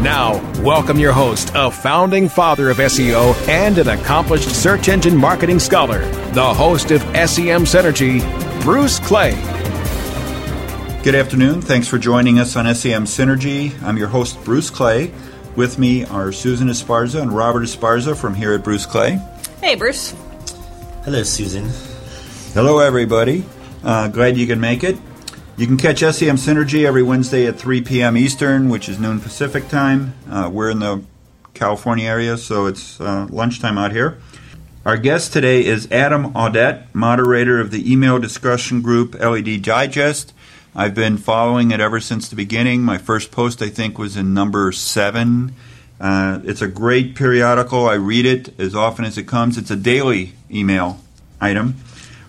Now, welcome your host, a founding father of SEO and an accomplished search engine marketing scholar, the host of SEM Synergy, Bruce Clay. Good afternoon. Thanks for joining us on SEM Synergy. I'm your host, Bruce Clay. With me are Susan Esparza and Robert Esparza from here at Bruce Clay. Hey, Bruce. Hello, Susan. Hello, everybody. Uh, glad you can make it. You can catch SEM Synergy every Wednesday at 3 p.m. Eastern, which is noon Pacific time. Uh, we're in the California area, so it's uh, lunchtime out here. Our guest today is Adam Audette, moderator of the email discussion group LED Digest. I've been following it ever since the beginning. My first post, I think, was in number seven. Uh, it's a great periodical. I read it as often as it comes. It's a daily email item.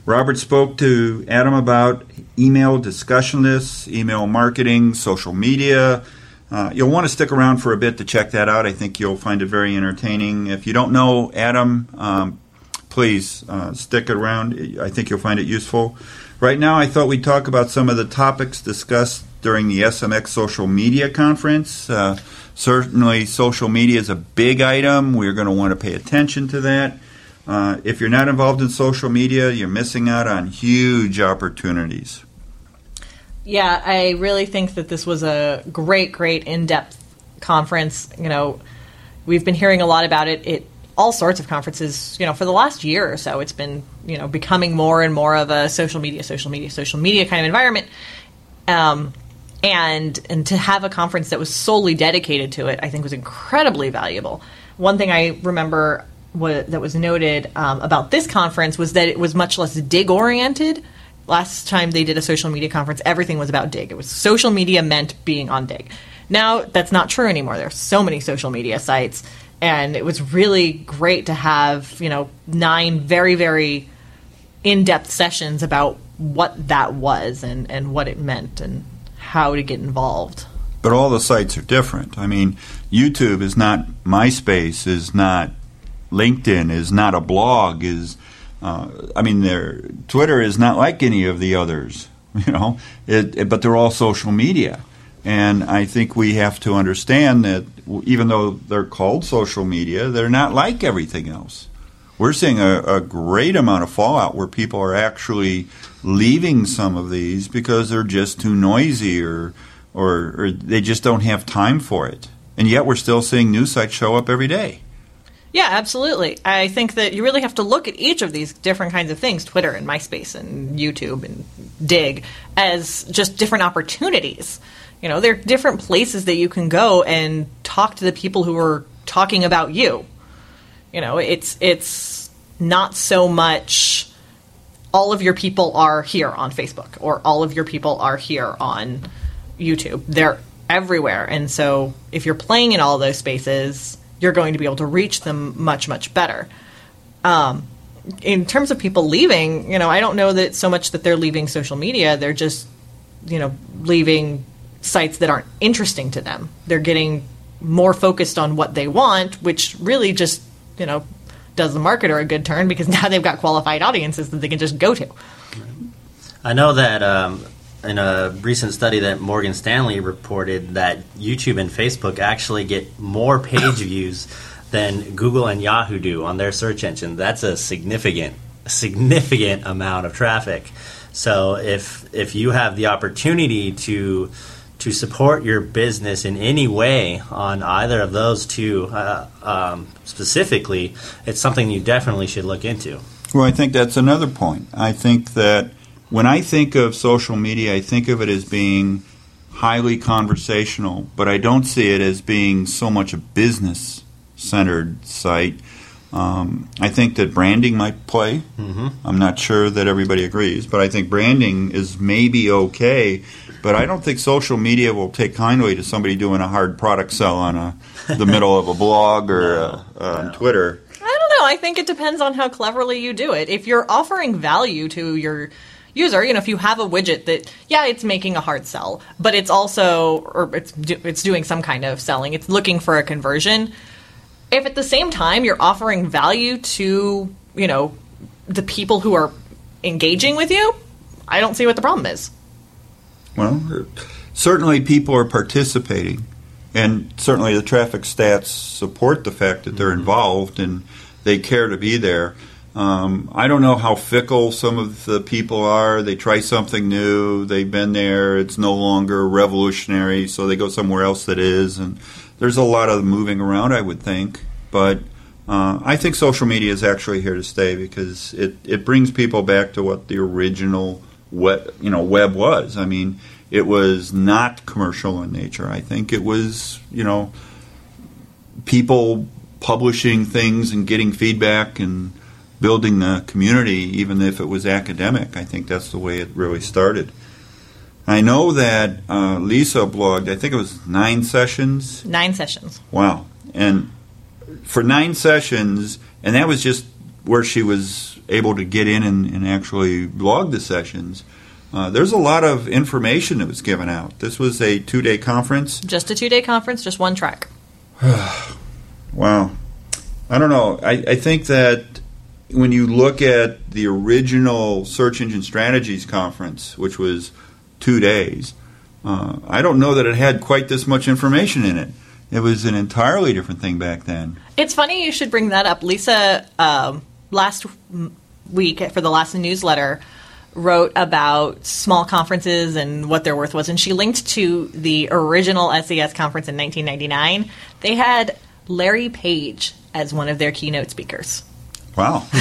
Robert spoke to Adam about email discussion lists, email marketing, social media. Uh, you'll want to stick around for a bit to check that out. I think you'll find it very entertaining. If you don't know Adam, um, please uh, stick around. I think you'll find it useful. Right now, I thought we'd talk about some of the topics discussed during the SMX Social Media Conference. Uh, certainly, social media is a big item. We're going to want to pay attention to that. Uh, if you're not involved in social media, you're missing out on huge opportunities. Yeah, I really think that this was a great, great in depth conference. You know, we've been hearing a lot about it. It all sorts of conferences, you know, for the last year or so, it's been, you know, becoming more and more of a social media, social media, social media kind of environment. Um, and and to have a conference that was solely dedicated to it, I think was incredibly valuable. One thing I remember that was noted um, about this conference was that it was much less Digg oriented. Last time they did a social media conference, everything was about Digg. It was social media meant being on Digg. Now that's not true anymore. There are so many social media sites and it was really great to have you know nine very very in-depth sessions about what that was and and what it meant and how to get involved but all the sites are different i mean youtube is not myspace is not linkedin is not a blog is uh, i mean their twitter is not like any of the others you know it, it, but they're all social media and I think we have to understand that even though they're called social media, they're not like everything else. We're seeing a, a, great amount of fallout where people are actually leaving some of these because they're just too noisy or, or, or they just don't have time for it. And yet we're still seeing news sites show up every day. Yeah, absolutely. I think that you really have to look at each of these different kinds of things, Twitter and MySpace and YouTube and Digg, as just different opportunities you know, there are different places that you can go and talk to the people who are talking about you. You know, it's it's not so much all of your people are here on Facebook or all of your people are here on YouTube. They're everywhere. And so if you're playing in all those spaces, you're going to be able to reach them much, much better. Um, in terms of people leaving, you know, I don't know that so much that they're leaving social media. They're just, you know, leaving sites that aren't interesting to them. They're getting more focused on what they want, which really just, you know, does the marketer a good turn because now they've got qualified audiences that they can just go to. I know that um, in a recent study that Morgan Stanley reported that YouTube and Facebook actually get more page views than Google and Yahoo do on their search engine. That's a significant, significant amount of traffic. So if if you have the opportunity to to support your business in any way on either of those two uh, um, specifically, it's something you definitely should look into. Well, I think that's another point. I think that when I think of social media, I think of it as being highly conversational, but I don't see it as being so much a business centered site. Um, I think that branding might play. Mm-hmm. I'm not sure that everybody agrees, but I think branding is maybe okay but I don't think social media will take kindly to somebody doing a hard product sell on a, the middle of a blog or no, uh, on no. Twitter. I don't know. I think it depends on how cleverly you do it. If you're offering value to your user, you know, if you have a widget that, yeah, it's making a hard sell, but it's also, or it's do, it's doing some kind of selling, it's looking for a conversion. If at the same time you're offering value to, you know, the people who are engaging with you, I don't see what the problem is. Well, uh, certainly people are participating, and certainly the traffic stats support the fact that they're mm-hmm. involved and they care to be there. Um, I don't know how fickle some of the people are. They try something new, they've been there, it's no longer revolutionary, so they go somewhere else that is. And there's a lot of moving around, I would think. But uh, I think social media is actually here to stay because it, it brings people back to what the original web, you know, web was. I mean, it was not commercial in nature. I think it was, you know, people publishing things and getting feedback and building the community, even if it was academic. I think that's the way it really started. I know that uh, Lisa blogged, I think it was nine sessions. Nine sessions. Wow. And for nine sessions, and that was just where she was able to get in and, and actually blog the sessions. Uh, there's a lot of information that was given out. This was a two day conference. Just a two day conference, just one track. Wow. I don't know. I, I think that when you look at the original Search Engine Strategies conference, which was two days, uh, I don't know that it had quite this much information in it. It was an entirely different thing back then. It's funny you should bring that up. Lisa, um, last week for the last newsletter, wrote about small conferences and what their worth was, and she linked to the original SES conference in 1999. They had Larry Page as one of their keynote speakers. Wow.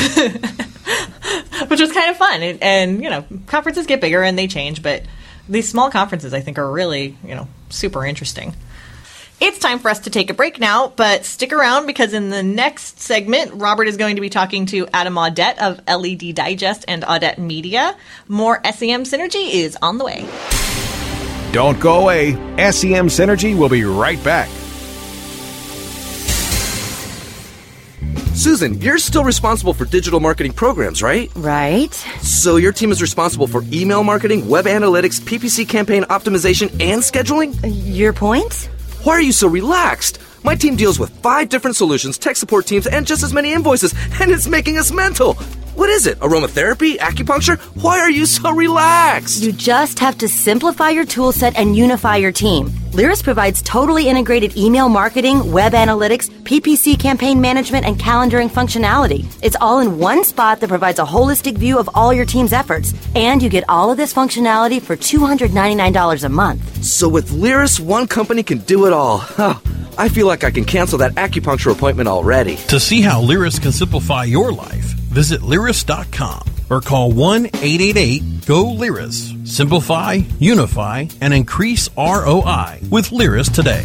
Which was kind of fun. And, and, you know, conferences get bigger and they change, but these small conferences I think are really, you know, super interesting. It's time for us to take a break now, but stick around because in the next segment, Robert is going to be talking to Adam Audette of LED Digest and Audette Media. More SEM Synergy is on the way. Don't go away. SEM Synergy will be right back. Susan, you're still responsible for digital marketing programs, right? Right. So your team is responsible for email marketing, web analytics, PPC campaign optimization, and scheduling? Uh, your point? Why are you so relaxed? My team deals with five different solutions, tech support teams, and just as many invoices, and it's making us mental. What is it? Aromatherapy? Acupuncture? Why are you so relaxed? You just have to simplify your toolset and unify your team. Lyris provides totally integrated email marketing, web analytics, PPC campaign management, and calendaring functionality. It's all in one spot that provides a holistic view of all your team's efforts. And you get all of this functionality for $299 a month. So with Lyris, one company can do it all. I feel like I can cancel that acupuncture appointment already. To see how Lyris can simplify your life, visit Lyris.com or call 1 888 GO Lyris. Simplify, unify, and increase ROI with Lyris today.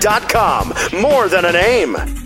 dot com. More than a name.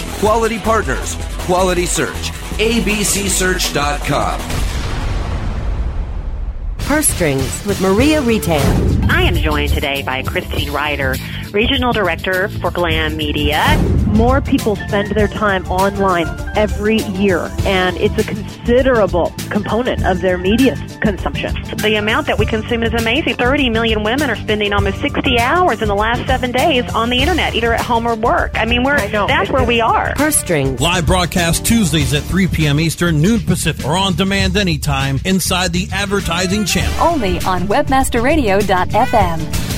Quality partners, quality search. ABCSearch.com. Purse Strings with Maria Retail. I am joined today by Christine Ryder, Regional Director for Glam Media. More people spend their time online every year, and it's a considerable component of their media consumption. The amount that we consume is amazing. 30 million women are spending almost 60 hours in the last seven days on the internet, either at home or work. I mean, we're that's where we are. Purse strings. Live broadcast Tuesdays at 3 p.m. Eastern, noon Pacific, or on demand anytime inside the advertising channel. Only on webmasterradio.fm.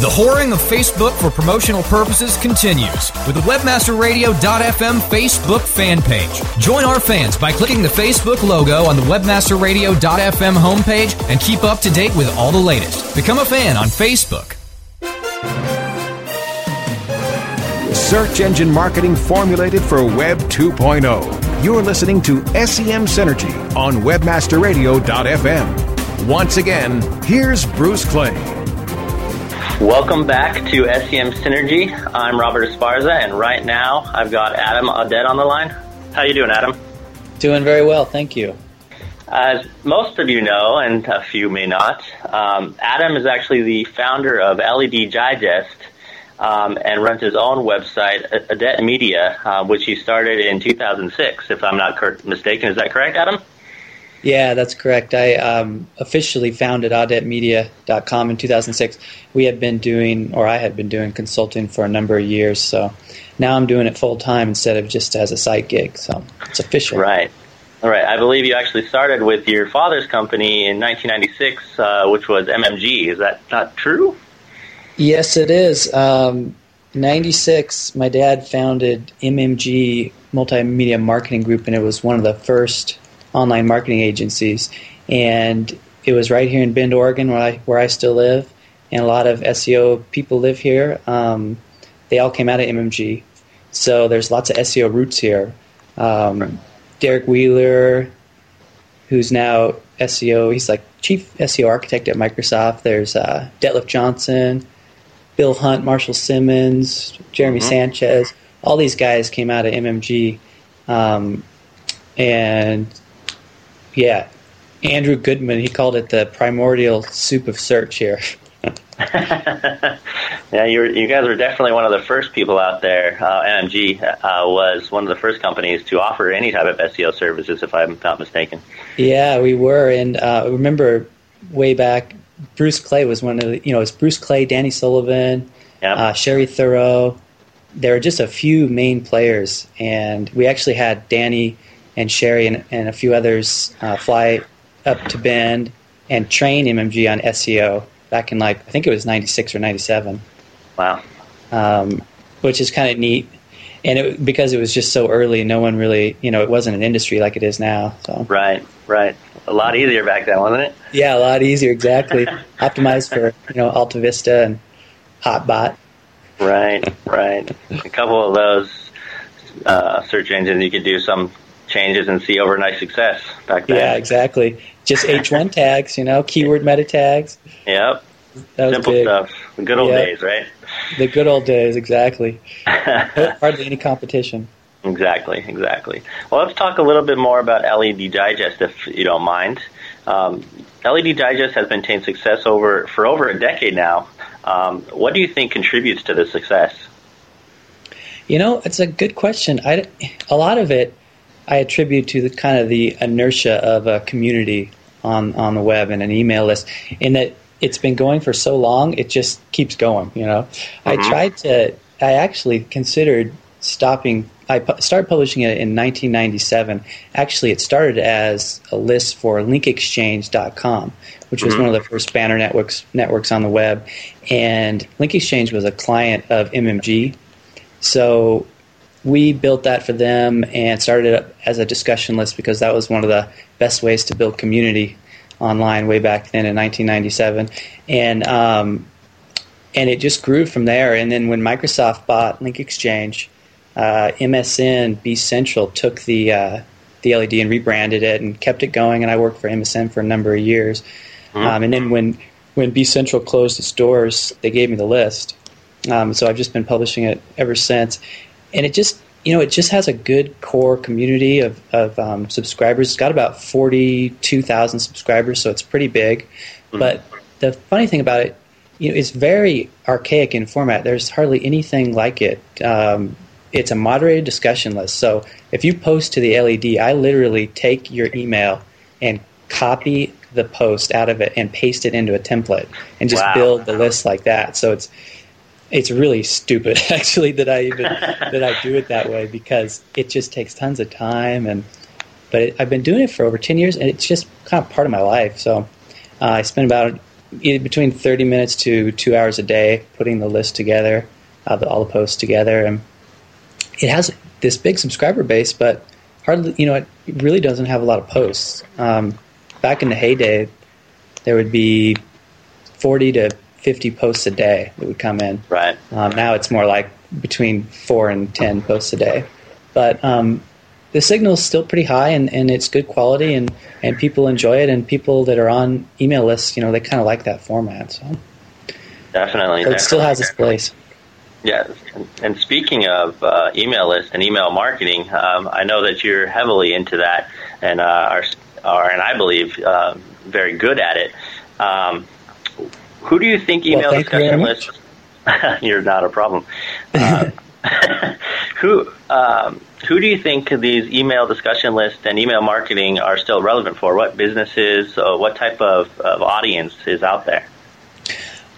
The whoring of Facebook for promotional purposes continues with the WebmasterRadio.fm Facebook fan page. Join our fans by clicking the Facebook logo on the WebmasterRadio.fm homepage and keep up to date with all the latest. Become a fan on Facebook. Search engine marketing formulated for Web 2.0. You're listening to SEM Synergy on WebmasterRadio.fm. Once again, here's Bruce Clay. Welcome back to SEM Synergy. I'm Robert Esparza, and right now I've got Adam Audette on the line. How you doing, Adam? Doing very well, thank you. As most of you know, and a few may not, um, Adam is actually the founder of LED Digest um, and runs his own website, Audette Media, uh, which he started in 2006, if I'm not mistaken. Is that correct, Adam? Yeah, that's correct. I um, officially founded audettemedia.com in 2006. We had been doing, or I had been doing consulting for a number of years. So now I'm doing it full time instead of just as a side gig. So it's official. Right. All right. I believe you actually started with your father's company in 1996, uh, which was MMG. Is that not true? Yes, it is. Um, 96, my dad founded MMG Multimedia Marketing Group, and it was one of the first online marketing agencies. And it was right here in Bend, Oregon, where I, where I still live. And a lot of SEO people live here. Um, they all came out of MMG. So there's lots of SEO roots here. Um, Derrick Wheeler, who's now SEO, he's like chief SEO architect at Microsoft. There's uh, Detlef Johnson, Bill Hunt, Marshall Simmonds, Jeremy Mhm. Sanchez. All these guys came out of MMG. Um, and yeah, Andrew Goodman, he called it the primordial soup of search here. Yeah, you you guys were definitely one of the first people out there. Uh, MMG uh, was one of the first companies to offer any type of SEO services, if I'm not mistaken. Yeah, we were, and uh, remember way back, Bruce Clay was one of the, you know, it's Bruce Clay, Danny Sullivan, uh, Shari Thurow. There were just a few main players, and we actually had Danny and Shari and, and a few others uh, fly up to Bend and train MMG on SEO back in like I think it was '96 or '97. Wow. Um, which is kind of neat, and it, because it was just so early, no one really, you know, it wasn't an industry like it is now. So. Right, right. A lot easier back then, wasn't it? Yeah, a lot easier. Exactly. Optimized for you know Alta Vista and Hotbot. Right, right. A couple of those uh, search engines, you could do some changes and see overnight success back then. Yeah, exactly. Just H1 tags, you know, keyword meta tags. Yep. That was Simple big. stuff. The good old Yeah. days, right? The good old days, exactly. Hardly any competition. Exactly, exactly. Well, let's talk a little bit more about LED Digest, if you don't mind. Um, LED Digest has maintained success over for over a decade now. Um, what do you think contributes to this success? You know, it's a good question. I, a lot of it I attribute to the kind of the inertia of a community on, on the web and an email list, in that it's been going for so long, it just keeps going. You know, I Mhm. tried to. I actually considered stopping. I pu- started publishing it in 1997. Actually, it started as a list for LinkExchange.com, which was Mhm. one of the first banner networks networks on the web, and LinkExchange was a client of MMG. So we built that for them and started it up as a discussion list because that was one of the best ways to build community online way back then in 1997. And um, and it just grew from there. And then when Microsoft bought Link Exchange, uh, MSN B Central took the uh, the LED and rebranded it and kept it going. And I worked for MSN for a number of years. Mhm. Um, and then when when B Central closed its doors, they gave me the list. Um, so I've just been publishing it ever since, and it just you know it just has a good core community of of um, subscribers. It's got about forty two thousand subscribers, so it's pretty big. But the funny thing about it, you know, it's very archaic in format. There's hardly anything like it. Um, it's a moderated discussion list. So if you post to the LED, I literally take your email and copy the post out of it and paste it into a template and just Wow. build the list like that. So it's it's really stupid actually that I even that I do it that way because it just takes tons of time and but it, I've been doing it for over 10 years and it's just kind of part of my life. So uh, I spend about between 30 minutes to 2 hours a day putting the list together, uh, the, all the posts together and it has this big subscriber base but hardly you know it really doesn't have a lot of posts. Um, back in the heyday there would be 40 to 50 posts a day that would come in. Right. Um, now it's more like between four and 10 posts a day. But um, the signal is still pretty high and, and it's good quality and, and people enjoy it. And people that are on email lists, you know, they kind of like that format. So Definitely. so it still has its place. Yes, and, and speaking of uh, email lists and email marketing, um, I know that you're heavily into that, and uh, are, are, and I believe uh, very good at it. Um, who do you think Well, email thank you discussion much. lists? you're not a problem. Uh, who um, who do you think these email discussion lists and email marketing are still relevant for? What businesses? Uh, what type of, of audience is out there?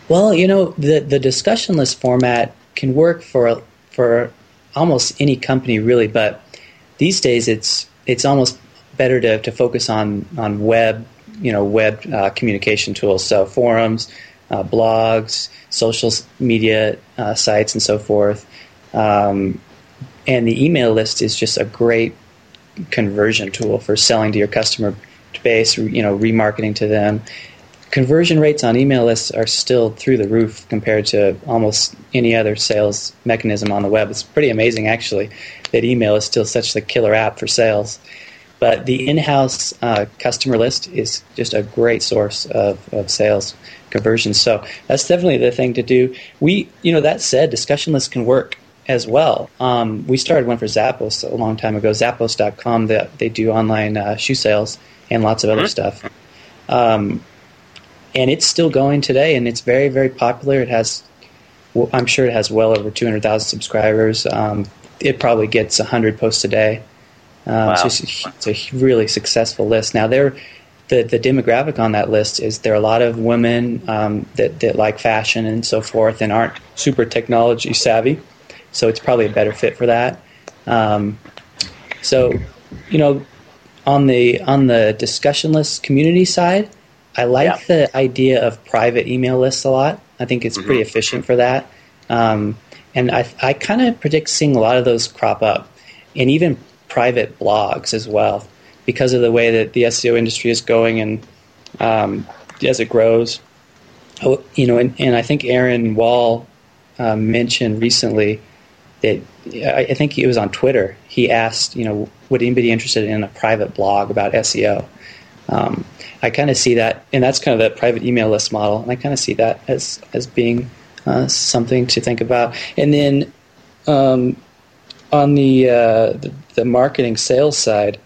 Well, you know, the the discussion list format can work for for almost any company really, but these days it's it's almost better to, to focus on on web, you know, web uh, communication tools, so forums, uh, blogs, social media uh, sites, and so forth. Um, and the email list is just a great conversion tool for selling to your customer base, you know, remarketing to them conversion rates on email lists are still through the roof compared to almost any other sales mechanism on the web. It's pretty amazing, actually, that email is still such the killer app for sales. But the in-house uh, customer list is just a great source of, of sales conversions. So that's definitely the thing to do. We, you know, that said, discussion lists can work as well. Um, we started one for Zappos a long time ago. Zappos.com. They, they do online uh, shoe sales and lots of other stuff. Um, and it's still going today, and it's very, very popular. It has, well, I'm sure it has well over 200,000 subscribers. Um, it probably gets 100 posts a day. Um, Wow. so it's, a, it's a really successful list. Now, there, the the demographic on that list is there are a lot of women um, that that like fashion and so forth, and aren't super technology savvy. So it's probably a better fit for that. Um, so, you know, on the on the discussion list community side, I like the idea of private email lists a lot. I think it's pretty efficient for that. Um, and I, I kind of predict seeing a lot of those crop up, and even private blogs as well, because of the way that the SEO industry is going and um, as it grows. Oh, you know, and, and I think Aaron Wall uh, mentioned recently that I I think it was on Twitter. He asked, you know, would anybody be interested in a private blog about SEO? Um, I kind of see that, and that's kind of that private email list model, and I kind of see that as as being uh, something to think about. And then um, on the, uh, the the marketing sales side,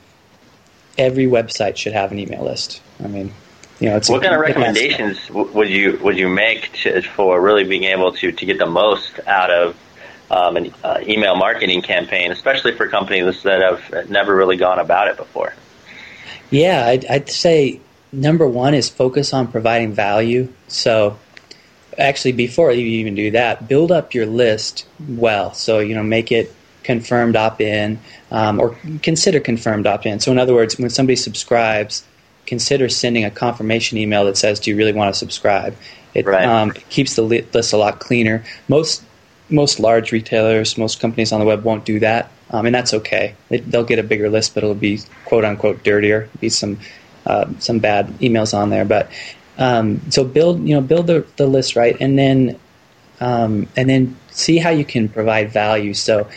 every website should have an email list. I mean, you know, it's what kind of it has to. recommendations would you would you make to, for really being able to, to get the most out of um, an uh, email marketing campaign, especially for companies that have never really gone about it before? Yeah, I'd, I'd say number one is focus on providing value. So, actually, before you even do that, build up your list well. So, you know, make it confirmed opt in um, or consider confirmed opt in. So, in other words, when somebody subscribes, consider sending a confirmation email that says, Do you really want to subscribe? It um, keeps the list a lot cleaner. Most most large retailers, most companies on the web won't do that, um, and that's okay. They, they'll get a bigger list, but it'll be quote unquote dirtier. Be some uh, some bad emails on there, but um, so build you know build the, the list right, and then um, and then see how you can provide value. So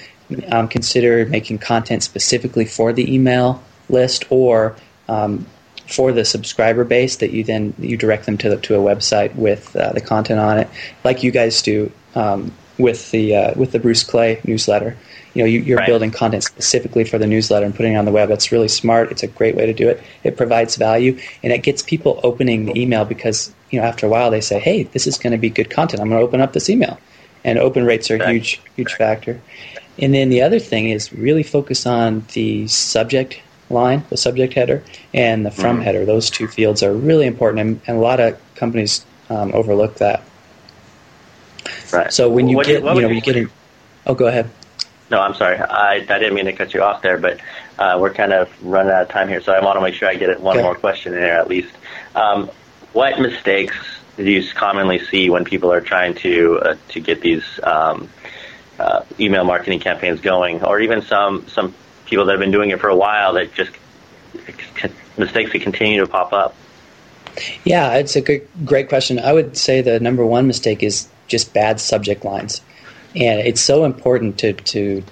um, consider making content specifically for the email list or um, for the subscriber base that you then you direct them to the, to a website with uh, the content on it, like you guys do um, with the uh, with the Bruce Clay newsletter. you know you, are Right. building content specifically for the newsletter and putting it on the web. That's really smart. It's a great way to do it. It provides value and it gets people opening the email because you know after a while they say, "Hey, this is going to be good content. I'm going to open up this email." And open rates are a huge huge factor. And then the other thing is really focus on the subject line, the subject header, and the from Mhm. header. Those two fields are really important, and, and a lot of companies um, overlook that. Right. So when you What- get, what you know, you- you get in. Oh, go ahead. No, I'm sorry. I, I didn't mean to cut you off there, but uh, we're kind of running out of time here, so I want to make sure I get one Okay. more question in there at least. Um, what mistakes do you commonly see when people are trying to uh, to get these um, uh, email marketing campaigns going, or even some some people that have been doing it for a while that just mistakes that continue to pop up? Yeah, it's a good, great question. I would say the number one mistake is just bad subject lines, and it's so important to to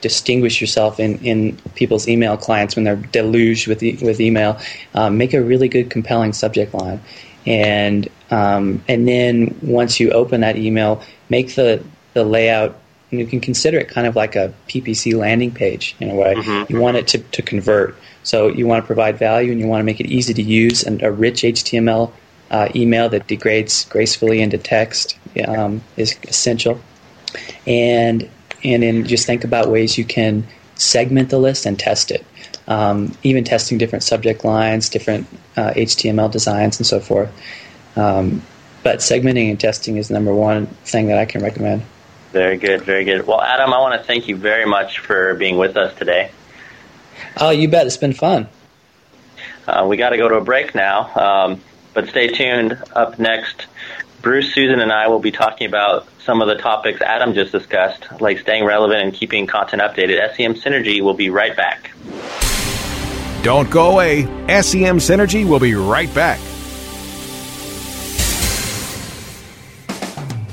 distinguish yourself in, in people's email clients when they're deluged with e- with email. Um, make a really good, compelling subject line, and um, and then once you open that email, make the the layout. You can consider it kind of like a PPC landing page in a way. You want it to, to convert. So you want to provide value and you want to make it easy to use and a rich HTML uh, email that degrades gracefully into text um, is essential. And and then just think about ways you can segment the list and test it. Um, even testing different subject lines, different uh, HTML designs, and so forth. Um, but segmenting and testing is the number one thing that I can recommend. Very good, very good. Well, Adam, I want to thank you very much for being with us today. Oh, you bet. It's been fun. Uh, we got to go to a break now, um, but stay tuned. Up next, Bruce, Susan, and I will be talking about some of the topics Adam just discussed, like staying relevant and keeping content updated. SEM Synergy will be right back. Don't go away. SEM Synergy will be right back.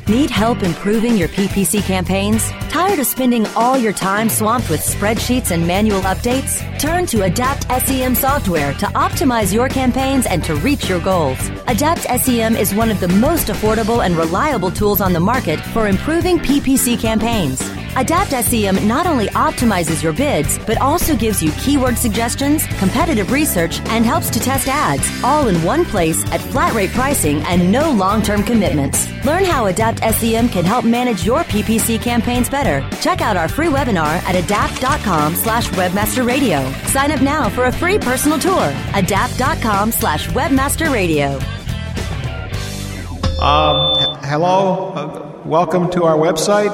Need help improving your PPC campaigns? Tired of spending all your time swamped with spreadsheets and manual updates? Turn to Adapt SEM software to optimize your campaigns and to reach your goals. Adapt SEM is one of the most affordable and reliable tools on the market for improving PPC campaigns. Adapt SEM not only optimizes your bids, but also gives you keyword suggestions, competitive research, and helps to test ads, all in one place at flat rate pricing and no long term commitments. Learn how Adapt SEM can help manage your PPC campaigns better. Check out our free webinar at adapt.com slash webmasterradio. Sign up now for a free personal tour. Adapt.com slash webmasterradio. Um, h- hello, uh, welcome to our website.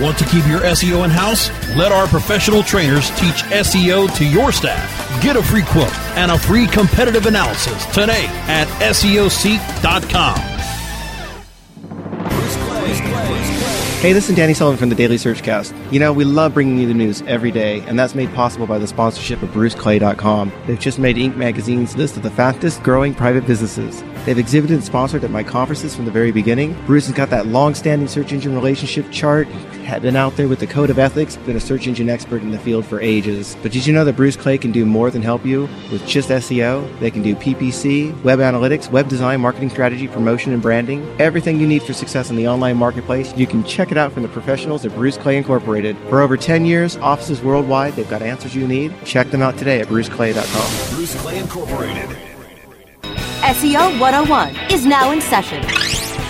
Want to keep your SEO in house? Let our professional trainers teach SEO to your staff. Get a free quote and a free competitive analysis today at SEOseek.com. Hey, this is Danny Sullivan from the Daily Searchcast. You know, we love bringing you the news every day, and that's made possible by the sponsorship of BruceClay.com. They've just made Inc. magazine's list of the fastest growing private businesses. They've exhibited and sponsored at my conferences from the very beginning. Bruce has got that long standing search engine relationship chart, had been out there with the code of ethics, been a search engine expert in the field for ages. But did you know that Bruce Clay can do more than help you with just SEO? They can do PPC, web analytics, web design, marketing strategy, promotion, and branding. Everything you need for success in the online marketplace. You can check it out from the professionals at Bruce Clay Incorporated. For over 10 years, offices worldwide, they've got answers you need. Check them out today at bruceclay.com. Bruce Clay Incorporated. SEO 101 is now in session.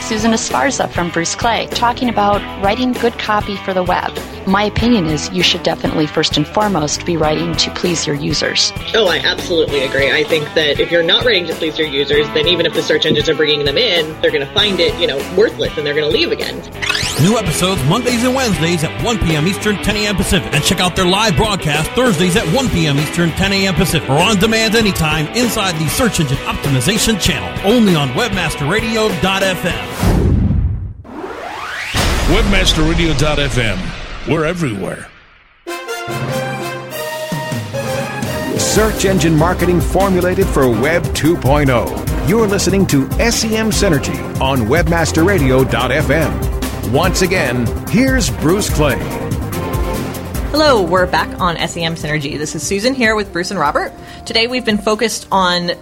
Susan Esparza from Bruce Clay, talking about writing good copy for the web. My opinion is you should definitely first and foremost be writing to please your users. Oh, I absolutely agree. I think that if you're not writing to please your users, then even if the search engines are bringing them in, they're going to find it, you know, worthless and they're going to leave again. New episodes Mondays and Wednesdays at 1 p.m. Eastern, 10 a.m. Pacific. And check out their live broadcast Thursdays at 1 p.m. Eastern, 10 a.m. Pacific. Or on demand anytime inside the Search Engine Optimization channel. Only on WebmasterRadio.fm. WebmasterRadio.fm. We're everywhere. Search engine marketing formulated for Web 2.0. You're listening to SEM Synergy on WebmasterRadio.fm. Once again, here's Bruce Clay. Hello, we're back on SEM Synergy. This is Susan here with Bruce and Robert. Today we've been focused on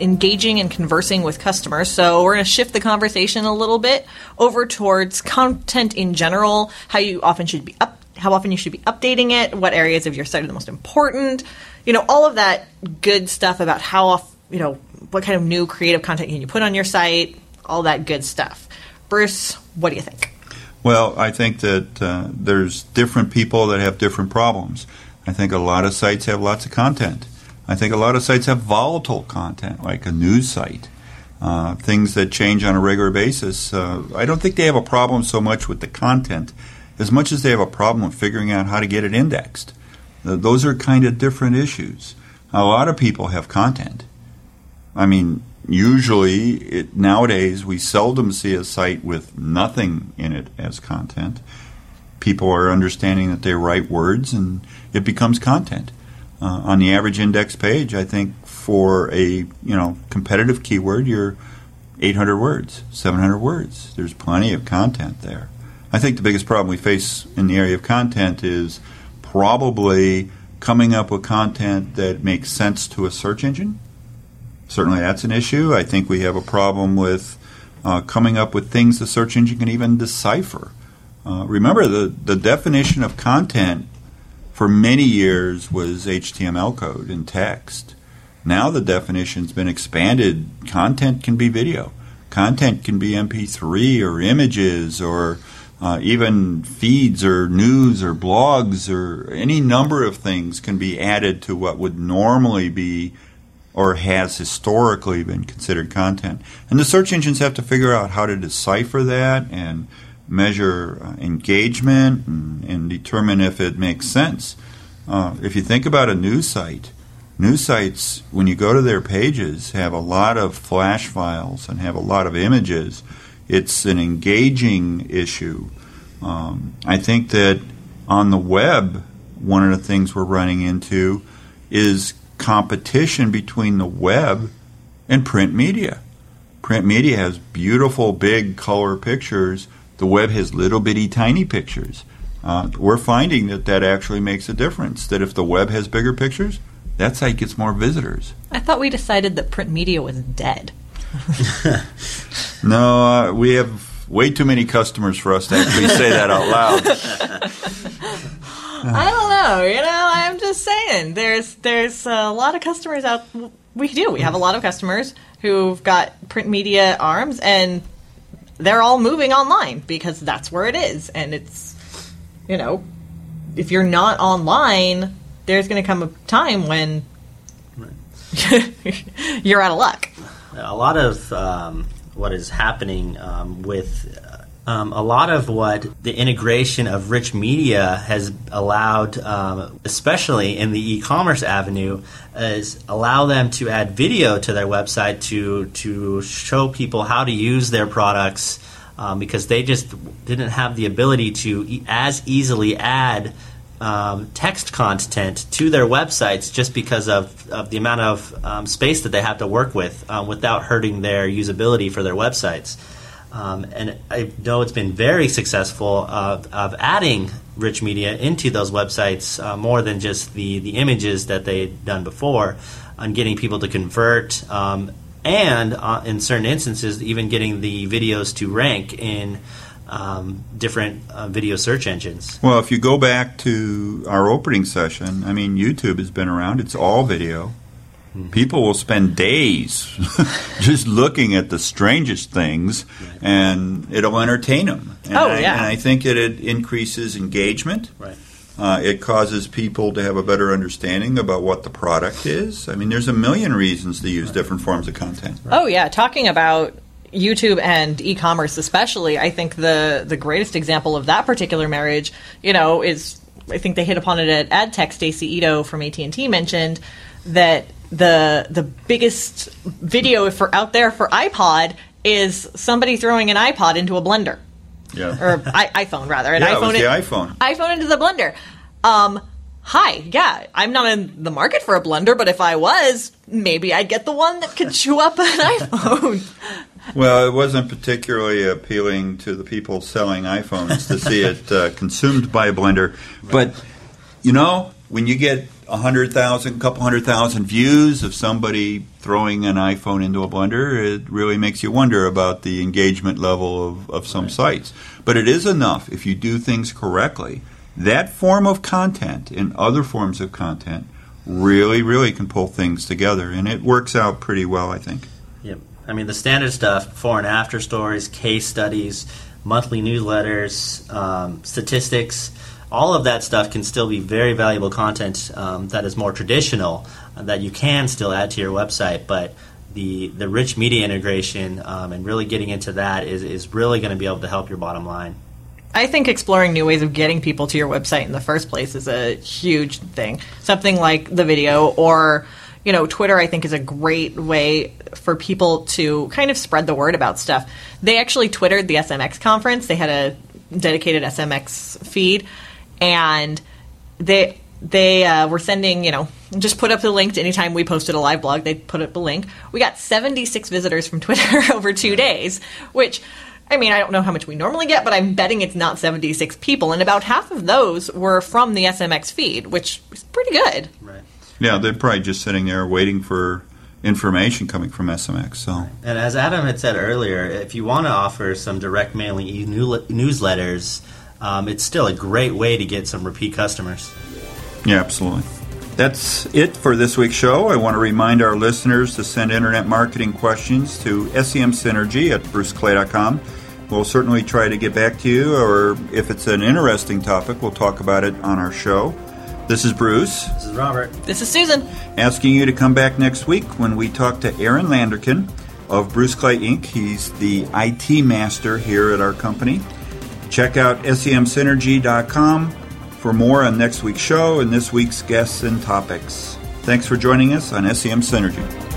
engaging and conversing with customers. So we're going to shift the conversation a little bit over towards content in general, how you often should be up, how often you should be updating it, what areas of your site are the most important, you know, all of that good stuff about how off, you know, what kind of new creative content can you put on your site, all that good stuff. Bruce, what do you think? Well, I think that uh, there's different people that have different problems. I think a lot of sites have lots of content. I think a lot of sites have volatile content, like a news site, uh, things that change on a regular basis. Uh, I don't think they have a problem so much with the content as much as they have a problem with figuring out how to get it indexed. Those are kind of different issues. A lot of people have content. I mean, usually it, nowadays we seldom see a site with nothing in it as content. People are understanding that they write words and it becomes content. Uh, on the average index page, I think for a you know competitive keyword, you're 800 words, 700 words. There's plenty of content there. I think the biggest problem we face in the area of content is probably coming up with content that makes sense to a search engine. Certainly, that's an issue. I think we have a problem with uh, coming up with things the search engine can even decipher. Uh, remember, the, the definition of content for many years was HTML code and text. Now the definition's been expanded. Content can be video. Content can be MP3 or images or uh, even feeds or news or blogs or any number of things can be added to what would normally be or has historically been considered content. And the search engines have to figure out how to decipher that and measure uh, engagement and, and, determine if it makes sense. Uh, if you think about a news site, news sites, when you go to their pages, have a lot of flash files and have a lot of images it's an engaging issue. Um, I think that on the web, one of the things we're running into is competition between the web and print media. Print media has beautiful, big color pictures. The web has little bitty, tiny pictures. Uh, we're finding that that actually makes a difference. That if the web has bigger pictures, that site gets more visitors. I thought we decided that print media was dead. no, uh, we have way too many customers for us to actually say that out loud. I don't know. You know, I'm just saying. There's there's a lot of customers out. We do. We have a lot of customers who've got print media arms, and they're all moving online because that's where it is. And it's, you know, if you're not online, there's going to come a time when you're out of luck. A lot of um, what is happening um, with um, a lot of what the integration of rich media has allowed, um, especially in the e-commerce avenue, is allow them to add video to their website to to show people how to use their products um, because they just didn't have the ability to e- as easily add um, text content to their websites just because of, of the amount of um, space that they have to work with um, without hurting their usability for their websites. Um, and I know it's been very successful of, of adding rich media into those websites uh, more than just the, the images that they'd done before on getting people to convert um, and uh, in certain instances even getting the videos to rank in um, different uh, video search engines. Well, if you go back to our opening session, I mean, YouTube has been around. It's all video. People will spend days just looking at the strangest things, and it'll entertain them. And Oh, I, yeah. And I think it, it increases engagement. Right. Uh, it causes people to have a better understanding about what the product is. I mean, there's a million reasons to use different forms of content. Oh yeah, talking about YouTube and e-commerce especially, I think the the greatest example of that particular marriage, you know, is I think they hit upon it at AdTech. Stacey Ito from AT and T mentioned that the the biggest video for out there for iPod is somebody throwing an iPod into a blender Yeah. or I, iPhone rather, an yeah, iPhone it was the in- iPhone. iPhone into the blender. Um, hi, yeah, I'm not in the market for a blender, but if I was, maybe I'd get the one that could chew up an iPhone. Well, it wasn't particularly appealing to the people selling iPhones to see it uh, consumed by a blender. But, you know, when you get a hundred thousand, couple hundred thousand views of somebody throwing an iPhone into a blender, it really makes you wonder about the engagement level of, of some sites. But it is enough if you do things correctly. That form of content and other forms of content really, really can pull things together, and it works out pretty well, I think. Yep. I mean, the standard stuff, before and after stories, case studies, monthly newsletters, um, statistics, all of that stuff can still be very valuable content um, that is more traditional, uh, that you can still add to your website. But the, the rich media integration um, and really getting into that is, is really going to be able to help your bottom line. I think exploring new ways of getting people to your website in the first place is a huge thing. Something like the video or you know, Twitter I think is a great way for people to kind of spread the word about stuff. They actually twittered the SMX conference. They had a dedicated SMX feed and they they uh, were sending, you know, just put up the link to anytime we posted a live blog, they put up a link. We got 76 visitors from Twitter over two days, which, I mean, I don't know how much we normally get, but I'm betting it's not 76 people. And about half of those were from the SMX feed, which is pretty good. Right. Yeah, they're probably just sitting there waiting for information coming from SMX. So And as Adam had said earlier, if you want to offer some direct mailing e- newsletters, um, it's still a great way to get some repeat customers. Yeah, absolutely. That's it for this week's show. I want to remind our listeners to send internet marketing questions to SEM Synergy at bruceclay.com. We'll certainly try to get back to you, or if it's an interesting topic, we'll talk about it on our show. This is Bruce. This is Robert. This is Susan. Asking you to come back next week when we talk to Aaron Landerkin of Bruce Clay Inc. He's the IT master here at our company. Check out semsynergy.com for more on next week's show and this week's guests and topics. Thanks for joining us on SEM Synergy.